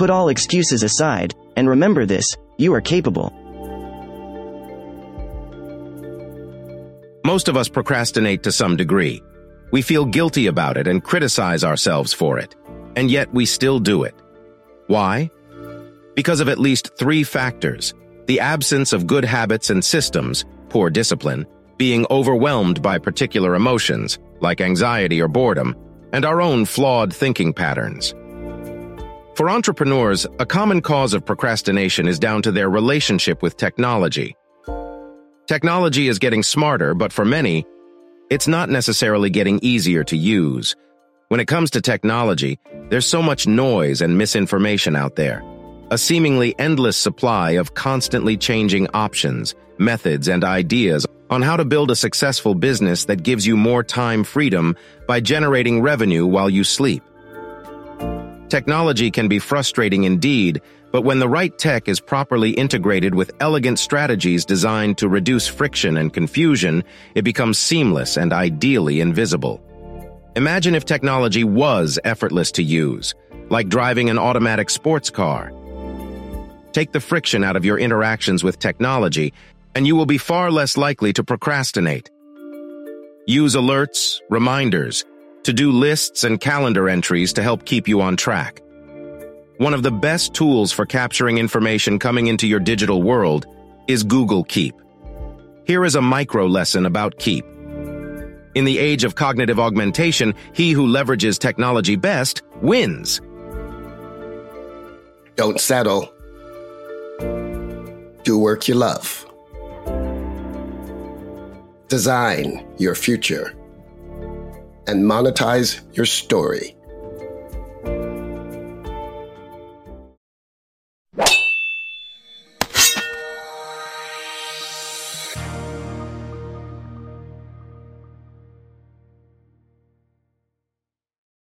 Put all excuses aside, and remember this you are capable. Most of us procrastinate to some degree. We feel guilty about it and criticize ourselves for it, and yet we still do it. Why? Because of at least three factors the absence of good habits and systems, poor discipline, being overwhelmed by particular emotions, like anxiety or boredom, and our own flawed thinking patterns. For entrepreneurs, a common cause of procrastination is down to their relationship with technology. Technology is getting smarter, but for many, it's not necessarily getting easier to use. When it comes to technology, there's so much noise and misinformation out there. A seemingly endless supply of constantly changing options, methods, and ideas on how to build a successful business that gives you more time freedom by generating revenue while you sleep. Technology can be frustrating indeed, but when the right tech is properly integrated with elegant strategies designed to reduce friction and confusion, it becomes seamless and ideally invisible. Imagine if technology was effortless to use, like driving an automatic sports car. Take the friction out of your interactions with technology, and you will be far less likely to procrastinate. Use alerts, reminders, to-do lists, and calendar entries to help keep you on track. One of the best tools for capturing information coming into your digital world is Google Keep. Here is a micro lesson about Keep. In the age of cognitive augmentation, he who leverages technology best wins. Don't settle. Do work you love. Design your future and monetize your story.